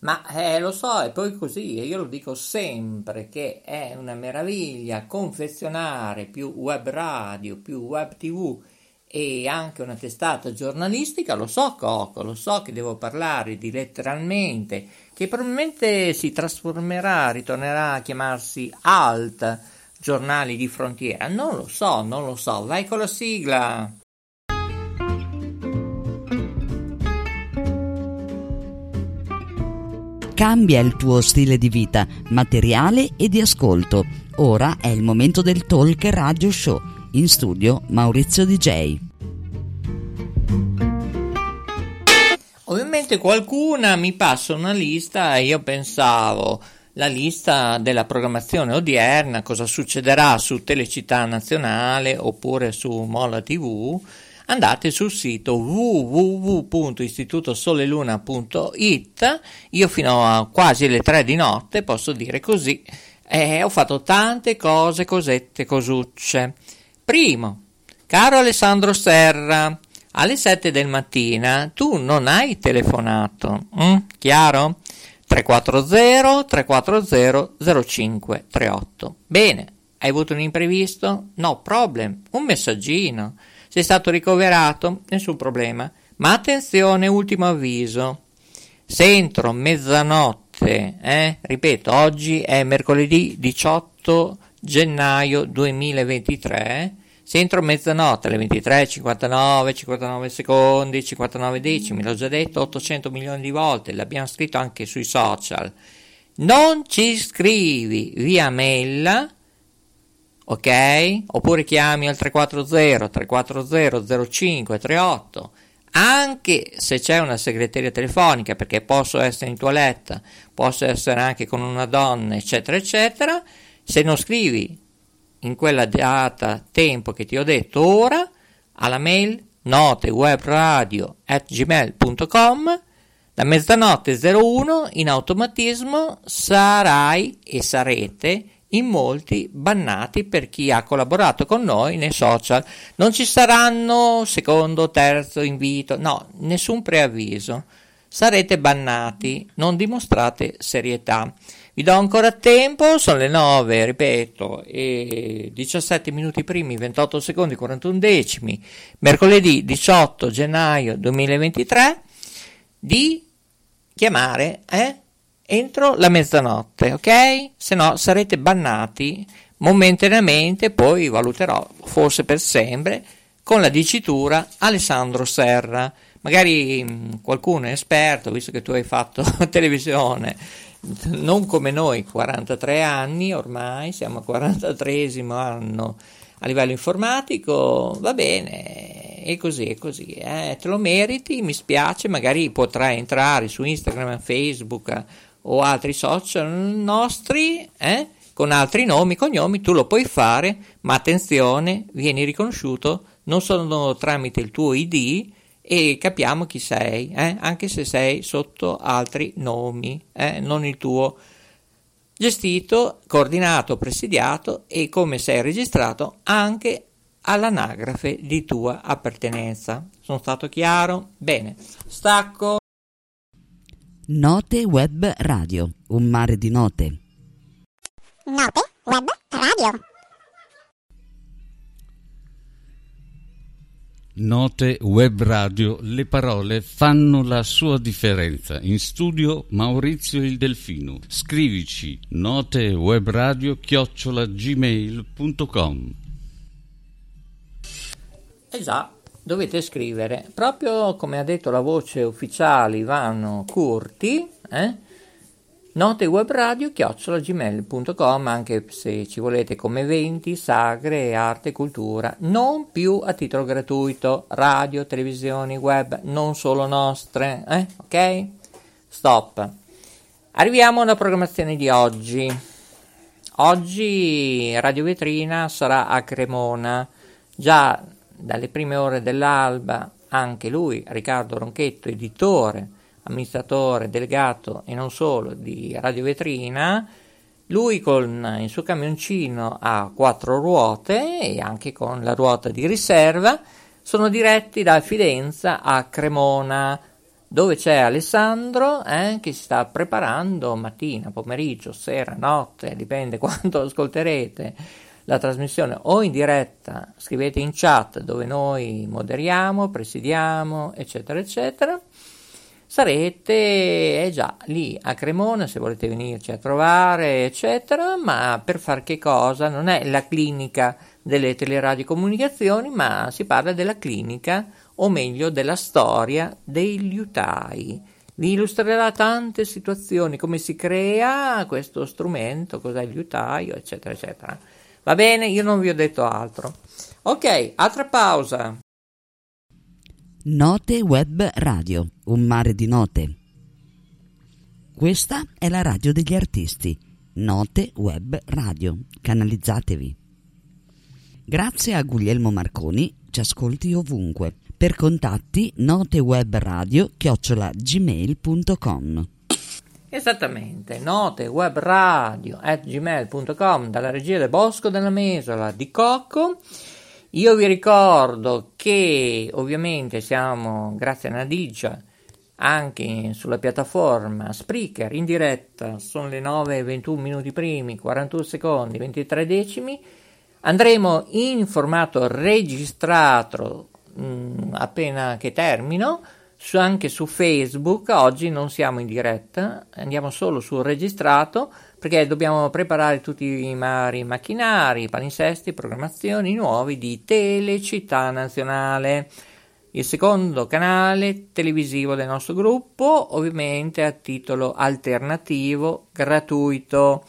Ma eh, lo so, è poi così, e io lo dico sempre che è una meraviglia confezionare più web radio, più web tv e anche una testata giornalistica, lo so Coco, lo so che devo parlare di letteralmente, che probabilmente si trasformerà, ritornerà a chiamarsi Alt, giornali di frontiera, non lo so, non lo so, vai con la sigla! Cambia il tuo stile di vita, materiale e di ascolto. Ora è il momento del Talk Radio Show. In studio Maurizio DJ. Ovviamente qualcuna mi passa una lista e io pensavo la lista della programmazione odierna, cosa succederà su Telecittà Nazionale oppure su Mola TV andate sul sito www.istitutosoleluna.it. Io fino a quasi le 3 di notte, posso dire così, eh, ho fatto tante cose, cosette, cosucce. Primo, caro Alessandro Serra, alle 7 del mattina tu non hai telefonato, mm? chiaro? 340 340 0538. Bene, hai avuto un imprevisto? No problem, un messaggino. Sei stato ricoverato? Nessun problema. Ma attenzione, ultimo avviso. Se entro mezzanotte, eh, ripeto, oggi è mercoledì 18 gennaio 2023, se entro mezzanotte alle 23, 59, 59 secondi, 59 decimi, l'ho già detto 800 milioni di volte, l'abbiamo scritto anche sui social, non ci scrivi via mail ok? Oppure chiami al 340 340 05 38 anche se c'è una segreteria telefonica, perché posso essere in toiletta, posso essere anche con una donna, eccetera, eccetera, se non scrivi in quella data, tempo che ti ho detto ora, alla mail notewebradio at gmail.com da mezzanotte 01 in automatismo sarai e sarete in molti bannati per chi ha collaborato con noi nei social. Non ci saranno secondo, terzo invito, no, nessun preavviso. Sarete bannati, non dimostrate serietà. Vi do ancora tempo, sono le 9, ripeto, e 17 minuti primi, 28 secondi, 41 decimi, mercoledì 18 gennaio 2023, di chiamare, eh? entro la mezzanotte, ok? Se no sarete bannati momentaneamente, poi valuterò, forse per sempre, con la dicitura Alessandro Serra. Magari mm, qualcuno è esperto, visto che tu hai fatto televisione, non come noi, 43 anni ormai, siamo al 43 anno a livello informatico, va bene, è così, è così, eh, te lo meriti, mi spiace, magari potrai entrare su Instagram, Facebook o altri social nostri, eh, con altri nomi, cognomi, tu lo puoi fare, ma attenzione, vieni riconosciuto non solo tramite il tuo ID e capiamo chi sei, eh, anche se sei sotto altri nomi, eh, non il tuo gestito, coordinato, presidiato e come sei registrato anche all'anagrafe di tua appartenenza. Sono stato chiaro? Bene, stacco. Note Web Radio, un mare di note. Note Web Radio. Note Web Radio, le parole fanno la sua differenza. In studio Maurizio il Delfino. Scrivici notewebradio chiocciolagmail.com Eh già, dovete scrivere, proprio come ha detto la voce ufficiale Ivano Curti, eh? Notewebradio chiocciolagmail.com anche se ci volete come eventi, sagre, arte e cultura, non più a titolo gratuito, radio, televisioni, web, non solo nostre, eh? ok? Stop. Arriviamo alla programmazione di oggi. Oggi Radio Vetrina sarà a Cremona. Già dalle prime ore dell'alba anche lui, Riccardo Ronchetto, editore, amministratore, delegato e non solo di Radio Vetrina, Lui con il suo camioncino a quattro ruote e anche con la ruota di riserva sono diretti da Fidenza a Cremona, dove c'è Alessandro eh, che si sta preparando mattina, pomeriggio, sera, notte, dipende quando ascolterete la trasmissione o in diretta, scrivete in chat dove noi moderiamo, presidiamo, eccetera, eccetera sarete eh già lì a Cremona se volete venirci a trovare, eccetera, ma per far che cosa? Non è la clinica delle teleradiocomunicazioni, ma si parla della clinica, o meglio della storia dei liutai. Vi illustrerà tante situazioni, come si crea questo strumento, cos'è il liutaio, eccetera, eccetera. Va bene, io non vi ho detto altro. Ok, altra pausa. Note Web Radio, un mare di note. Questa è la radio degli artisti. Note Web Radio. Canalizzatevi. Grazie a Guglielmo Marconi, ci ascolti ovunque. Per contatti notewebradio chiocciola gmail.com Esattamente, notewebradio at gmail.com dalla regia del Bosco della Mesola di Cocco io vi ricordo che ovviamente siamo, grazie a Nadigia, anche sulla piattaforma Spreaker in diretta, sono le 9 21 minuti primi, 41 secondi, 23 decimi. Andremo in formato registrato mh, mm, appena che termino, su, anche su Facebook. Oggi non siamo in diretta, andiamo solo sul registrato perché dobbiamo preparare tutti i vari macchinari, palinsesti, programmazioni nuovi di Telecittà Nazionale, il secondo canale televisivo del nostro gruppo, ovviamente a titolo alternativo gratuito,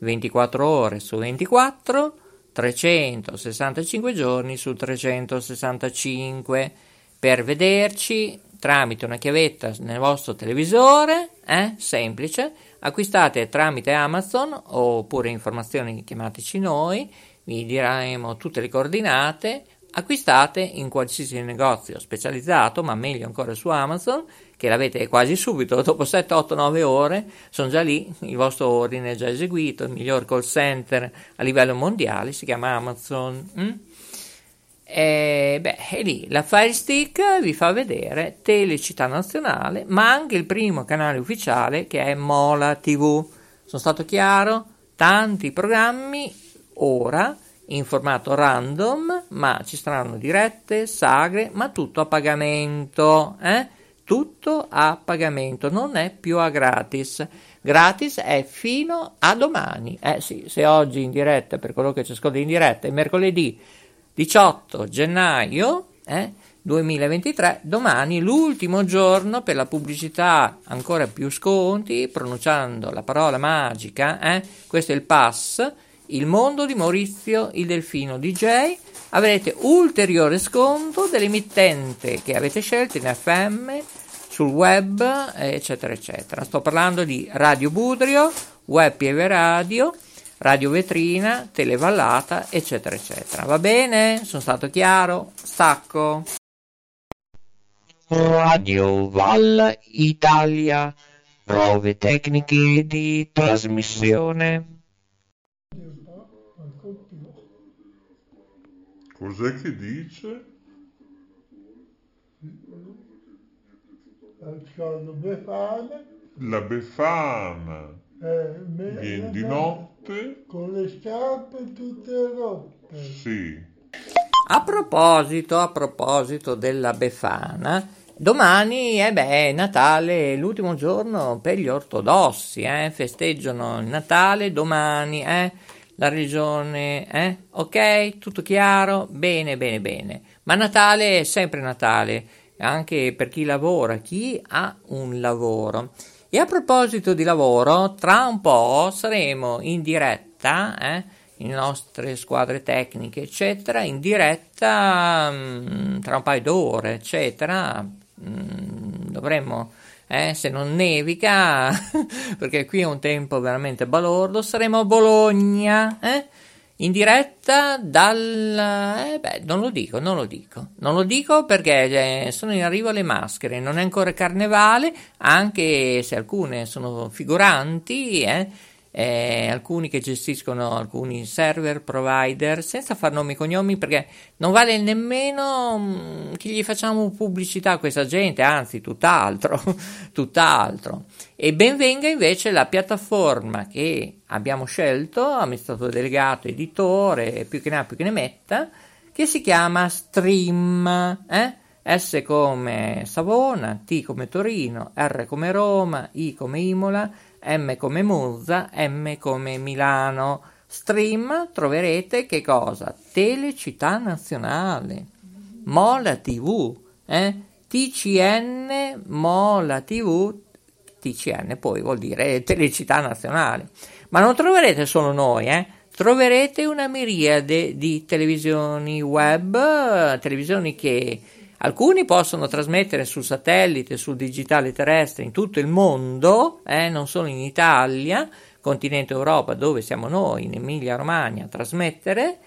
24 ore su 24, 365 giorni su 365 per vederci tramite una chiavetta nel vostro televisore, eh? semplice, acquistate tramite Amazon oppure informazioni chiamateci noi, vi diremo tutte le coordinate, acquistate in qualsiasi negozio specializzato, ma meglio ancora su Amazon, che l'avete quasi subito, dopo 7, 8, 9 ore, sono già lì, il vostro ordine è già eseguito, il miglior call center a livello mondiale si chiama Amazon. Mm? E, beh, è lì la Fire Stick vi fa vedere Telecittà Nazionale, ma anche il primo canale ufficiale che è Mola TV. Sono stato chiaro? Tanti programmi ora in formato random, ma ci saranno dirette, sagre, ma tutto a pagamento, eh? Tutto a pagamento, non è più a gratis. Gratis è fino a domani. Eh sì, se oggi in diretta, per quello che ci ascolta in diretta, è mercoledì 18 gennaio eh, 2023, domani l'ultimo giorno per la pubblicità, ancora più sconti, pronunciando la parola magica, eh, questo è il pass, il mondo di Maurizio il Delfino DJ, avrete ulteriore sconto dell'emittente che avete scelto in FM, sul web, eccetera, eccetera. Sto parlando di Radio Budrio, Web Pieve Radio, radio vetrina, televallata, eccetera, eccetera. Va bene? Sono stato chiaro? Stacco. Radio Val Italia. Prove tecniche di trasmissione. Cos'è che dice? La Befana. Eh, Vieni di notte. Con le scarpe tutte rotte. Sì. A proposito, a proposito della Befana, domani eh beh, è Natale, l'ultimo giorno per gli ortodossi, eh? festeggiano il Natale domani, eh? la religione, eh? ok? Tutto chiaro? Bene, bene, bene. Ma Natale è sempre Natale, anche per chi lavora, chi ha un lavoro. E a proposito di lavoro, tra un po' saremo in diretta, eh, le nostre squadre tecniche, eccetera, in diretta mh, mm, tra un paio d'ore, eccetera. Mh, mm, dovremmo, eh, se non nevica, perché qui è un tempo veramente balordo, saremo a Bologna, eh? In diretta dal... Eh beh, non lo dico, non lo dico. Non lo dico perché eh, sono in arrivo le maschere, non è ancora carnevale, anche se alcune sono figuranti, eh, eh, alcuni che gestiscono alcuni server provider, senza far nomi e cognomi perché non vale nemmeno mh, che gli facciamo pubblicità a questa gente, anzi tutt'altro, tutt'altro. E ben venga invece la piattaforma che abbiamo scelto, amministratore delegato, editore, più che ne ha più che ne metta, che si chiama Stream, eh? S come Savona, T come Torino, R come Roma, I come Imola, M come Monza, M come Milano. Stream troverete che cosa? Telecittà Nazionale, Mola TV, eh? TCN Mola TV, TCN poi vuol dire Telecittà Nazionale. Ma non troverete solo noi, eh? troverete una miriade di televisioni web, televisioni che Alcuni possono trasmettere sul satellite, sul digitale terrestre in tutto il mondo, eh, non solo in Italia, continente Europa dove siamo noi, in Emilia Romagna, a trasmettere,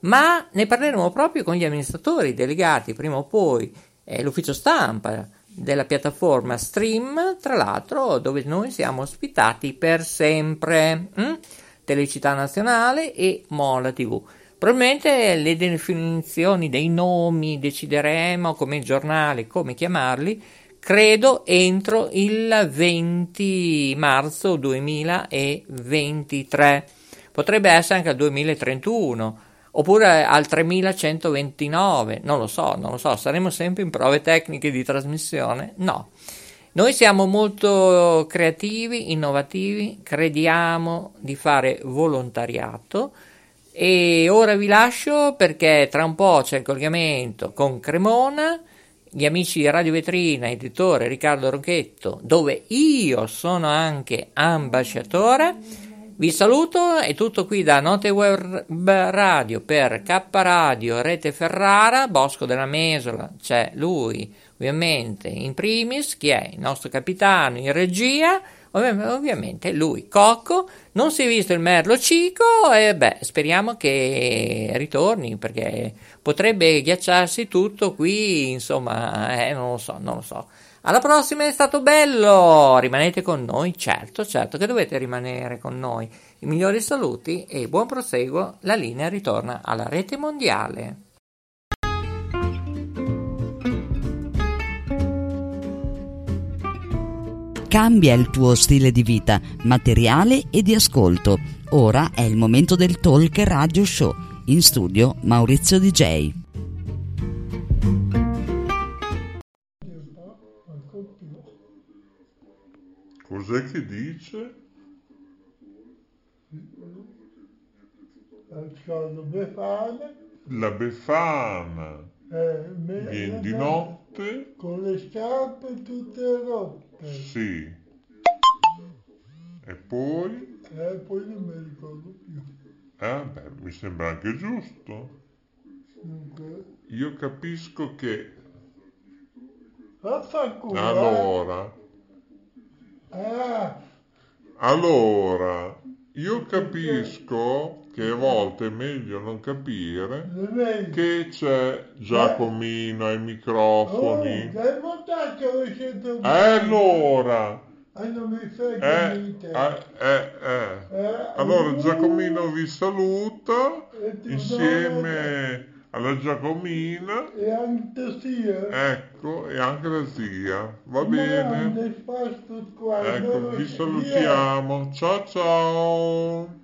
ma ne parleremo proprio con gli amministratori delegati prima o poi, eh, l'ufficio stampa della piattaforma Stream, tra l'altro dove noi siamo ospitati per sempre, hm? Telecità Nazionale e Mola TV. Probabilmente le definizioni dei nomi decideremo come giornale, come chiamarli, credo entro il 20 marzo 2023. Potrebbe essere anche al 2031 oppure al 3129, non lo so, non lo so, saremo sempre in prove tecniche di trasmissione? No. Noi siamo molto creativi, innovativi, crediamo di fare volontariato e ora vi lascio perché tra un po' c'è il collegamento con Cremona, gli amici di Radio Vetrina, editore Riccardo Rocchetto, dove io sono anche ambasciatore. Vi saluto, è tutto qui da Note Web Radio per K Radio Rete Ferrara, Bosco della Mesola, c'è lui ovviamente in primis, chi è il nostro capitano in regia ovviamente lui, Cocco, non si è visto il merlo cico e beh, speriamo che ritorni perché potrebbe ghiacciarsi tutto qui, insomma, eh, non lo so, non lo so. Alla prossima è stato bello, rimanete con noi, certo, certo che dovete rimanere con noi. I migliori saluti e buon proseguo, la linea ritorna alla rete mondiale. Cambia il tuo stile di vita, materiale e di ascolto. Ora è il momento del Talk Radio Show. In studio Maurizio DJ. Cos'è che dice? La befana. La Befana. Eh, Viene di notte? Con le scarpe tutte rotte. Sì. E poi? Eh, poi non mi ricordo più. Eh, beh, mi sembra anche giusto. Dunque, Io capisco che vaffanculo. eh. allora, Ah, allora, io capisco che a volte è meglio non capire che c'è Giacomino ai Oh, microfoni. dai montaggio le sento E allora, eh, eh, eh, eh. Eh, Allora uh, Giacomino vi saluta insieme alla Giacomina, E anche sia. ecco, e anche la zia. Va bene? Ecco, vi salutiamo. Ciao ciao.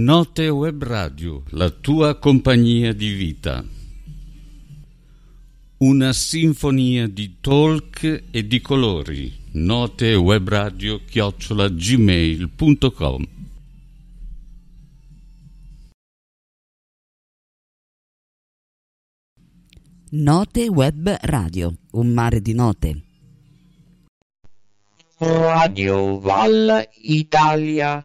Note Web Radio, la tua compagnia di vita. Una sinfonia di talk e di colori. Note Web Radio chiocciola gmail.com Note Web Radio, un mare di note. Radio Val Italia.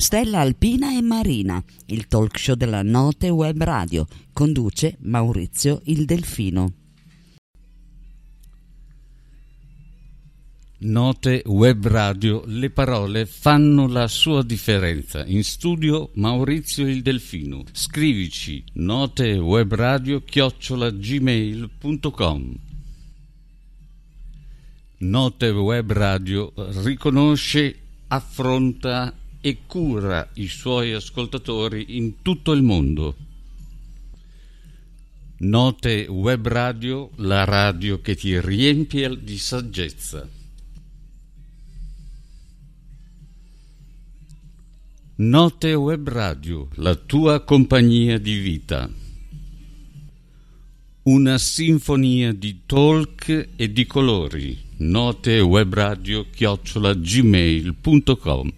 Stella Alpina e Marina, il talk show della Note Web Radio, conduce Maurizio il Delfino. Note Web Radio, le parole fanno la sua differenza. In studio Maurizio il Delfino. Scrivici notewebradio chiocciola gmail.com Note Web Radio riconosce, affronta e cura i suoi ascoltatori in tutto il mondo. Note Web Radio, la radio che ti riempie di saggezza. Note Web Radio, la tua compagnia di vita. Una sinfonia di talk e di colori. Note Web Radio chiocciola gmail.com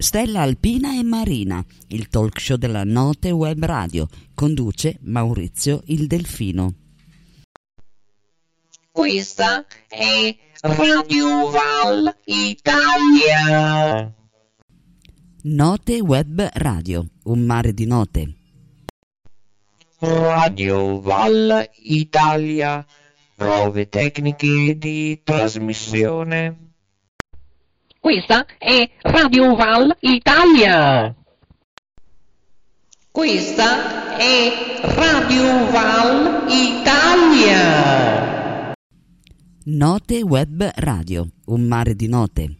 Stella Alpina e Marina, il talk show della Note Web Radio, conduce Maurizio il Delfino. Questa è Radio Val Italia. Note Web Radio, un mare di note. Radio Val Italia. Prove tecniche di trasmissione. Questa è Radio Val Italia. Questa è Radio Val Italia. Note Web Radio, un mare di note.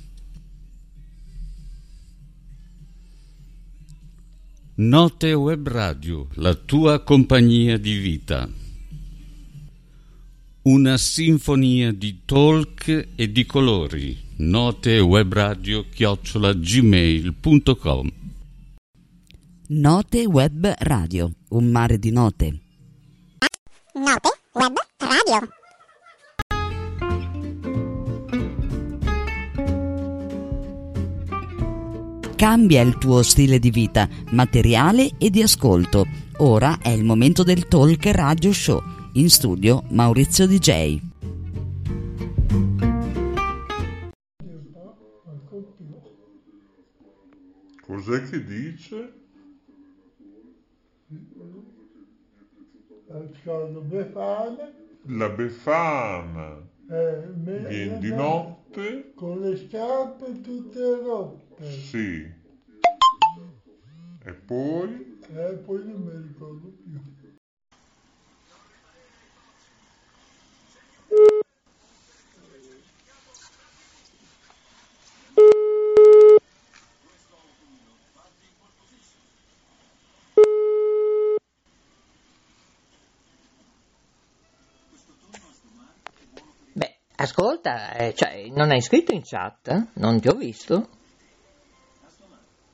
Note Web Radio, la tua compagnia di vita. Una sinfonia di talk e di colori. Note Web Radio chiocciola gmail.com Note Web Radio, un mare di note. Note Web Radio. Cambia il tuo stile di vita, materiale e di ascolto. Ora è il momento del Talk Radio Show. In studio Maurizio DJ. Cos'è che dice? Ascolto Befana. La Befana Eh, viene di notte? Con le scarpe tutte rotte. Sì. E poi? Eh, poi non mi ricordo più. Beh, ascolta, eh, cioè, non hai scritto in chat? Non ti ho visto?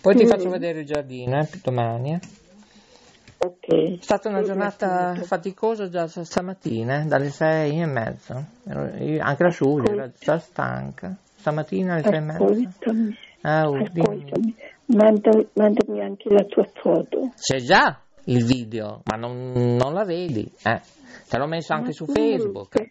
Poi ti faccio vedere il giardino, eh, domani. eh. Ok. È stata una giornata faticosa già st- stamattina, eh, dalle sei e mezza. Io- Anche la Giulia era già stanca. Stamattina alle sei e mezza. Ascoltami, Ah, oh, ascoltami. Manda- mandami anche la tua foto. C'è già il video, ma non, non la vedi. Eh. Te l'ho messo anche Ma su Facebook. sì.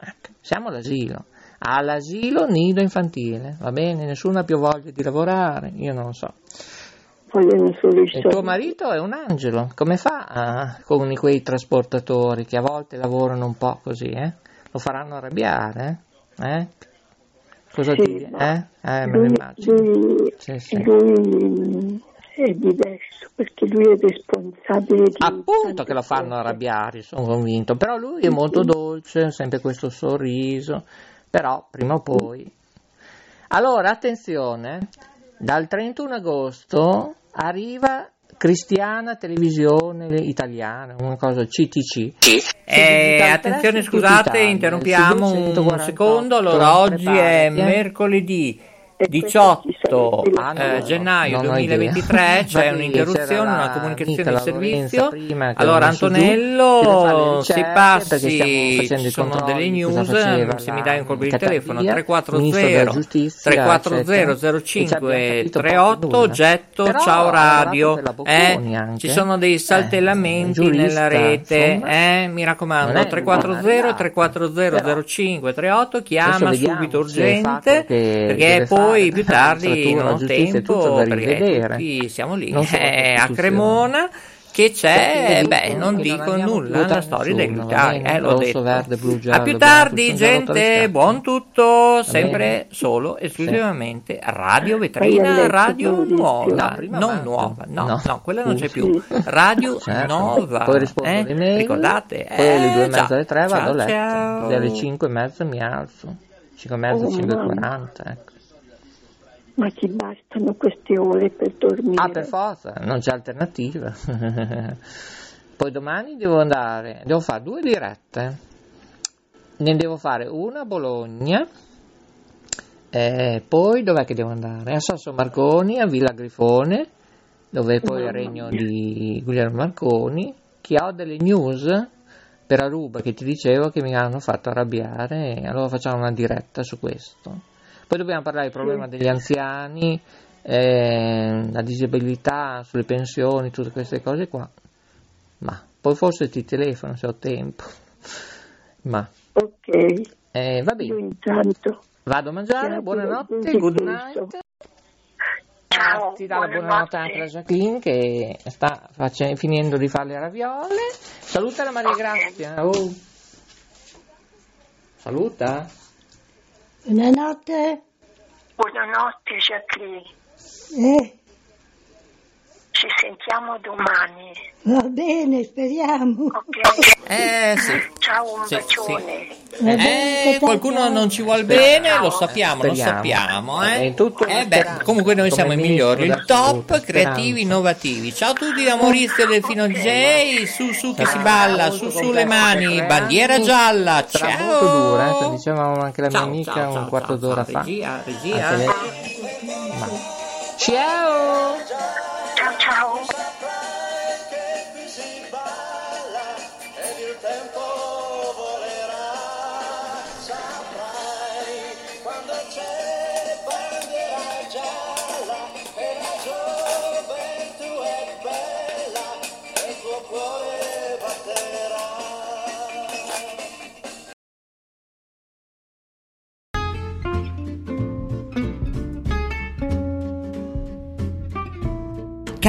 Ecco, siamo all'asilo. All'asilo nido infantile, va bene? Nessuno ha più voglia di lavorare, io non lo so. Il tuo marito è un angelo, come fa ah, con quei trasportatori che a volte lavorano un po' così, eh? Lo faranno arrabbiare, eh? Eh? Cosa Sì, ma Eh? Eh, me lo immagino. lui- Sì, sì. lui è diverso perché lui è responsabile di Appunto che lo fanno cose. arrabbiare, sono convinto, però lui è molto dolce, sempre questo sorriso, però prima o poi. Allora, attenzione, dal 31 agosto arriva Cristiana Televisione Italiana, una cosa CTC. Eh, attenzione, scusate, interrompiamo un secondo. Allora, oggi è mercoledì 18 sarebbe Ah, no, eh, gennaio non ho idea. 2023, c'è Vabbè, un'interruzione, una comunicazione di servizio. Allora, Antonello, perché passi, ci sono delle news, se mi dai un colpo di telefono, ministro della 340 giustizia, 340 eccetera. E ci abbiamo 05 capito poco 38 nulla. oggetto Però ciao radio eh, anche. ci sono dei saltellamenti Eh, giurista, nella rete insomma. eh, mi raccomando Non è 340 arrivato. 340 05 38 chiama subito se urgente perché deve poi più tardi non ho tempo perché siamo lì Non eh, a. Cremona che c'è, beh, dicono non dico abbiamo nulla, votato la storia dell'Italia, eh, l'ho Rosso, detto. verde, blu, A giallo, più bianco, tardi, gente, buon tutto, sempre solo, esclusivamente Radio a Vetrina, Radio nuova, non avanti. nuova, no, No. no, quella non c'è Sì. più, Radio Certo. nuova, Poi rispondo eh? ricordate? poi alle Eh, due e mezza ciao. alle tre vado a letto, ciao. e alle cinque e mezza mi alzo, cinque e mezza, Oh, cinque e quaranta, ecco. Ma ci bastano queste ore per dormire? Ah, per forza, non c'è alternativa. Poi domani devo andare, devo fare due dirette. Ne devo fare una a Bologna. E poi dov'è che devo andare? A Sasso Marconi, a Villa Grifone, dove è poi il regno di Guglielmo Marconi. Che ho delle news per Aruba che ti dicevo che mi hanno fatto arrabbiare. Allora facciamo una diretta su questo. Poi dobbiamo parlare del problema degli anziani, eh, la disabilità, sulle pensioni, tutte queste cose qua. Ma poi forse ti telefono se ho tempo. Ma Ok, eh, va io bene, intanto. vado a mangiare, Grazie, buonanotte, good night. Ah, ti dà la buonanotte anche la Jacqueline che sta face- finendo di fare le raviole. Saluta la Maria Grazia. Oh. Saluta. Buonanotte. Buonanotte Jacqueline, Eh, ci sentiamo domani, va bene, speriamo. ok? Eh sì. Ciao, un Sì, bacione. Bene, Eh, qualcuno non ci vuole bene, lo sappiamo, lo Speriamo. sappiamo, È eh. tutto Eh beh, comunque noi Come siamo i migliori, il top, creativi, innovativi. Ciao a tutti da Maurizio Delfino J, su su che si balla, su su le mani, bandiera gialla, Sarà ciao. molto dura, eh, diceva anche la mia Ciao, amica ciao, un ciao, quarto ciao, d'ora ciao. fa. Regia, regia. Ciao.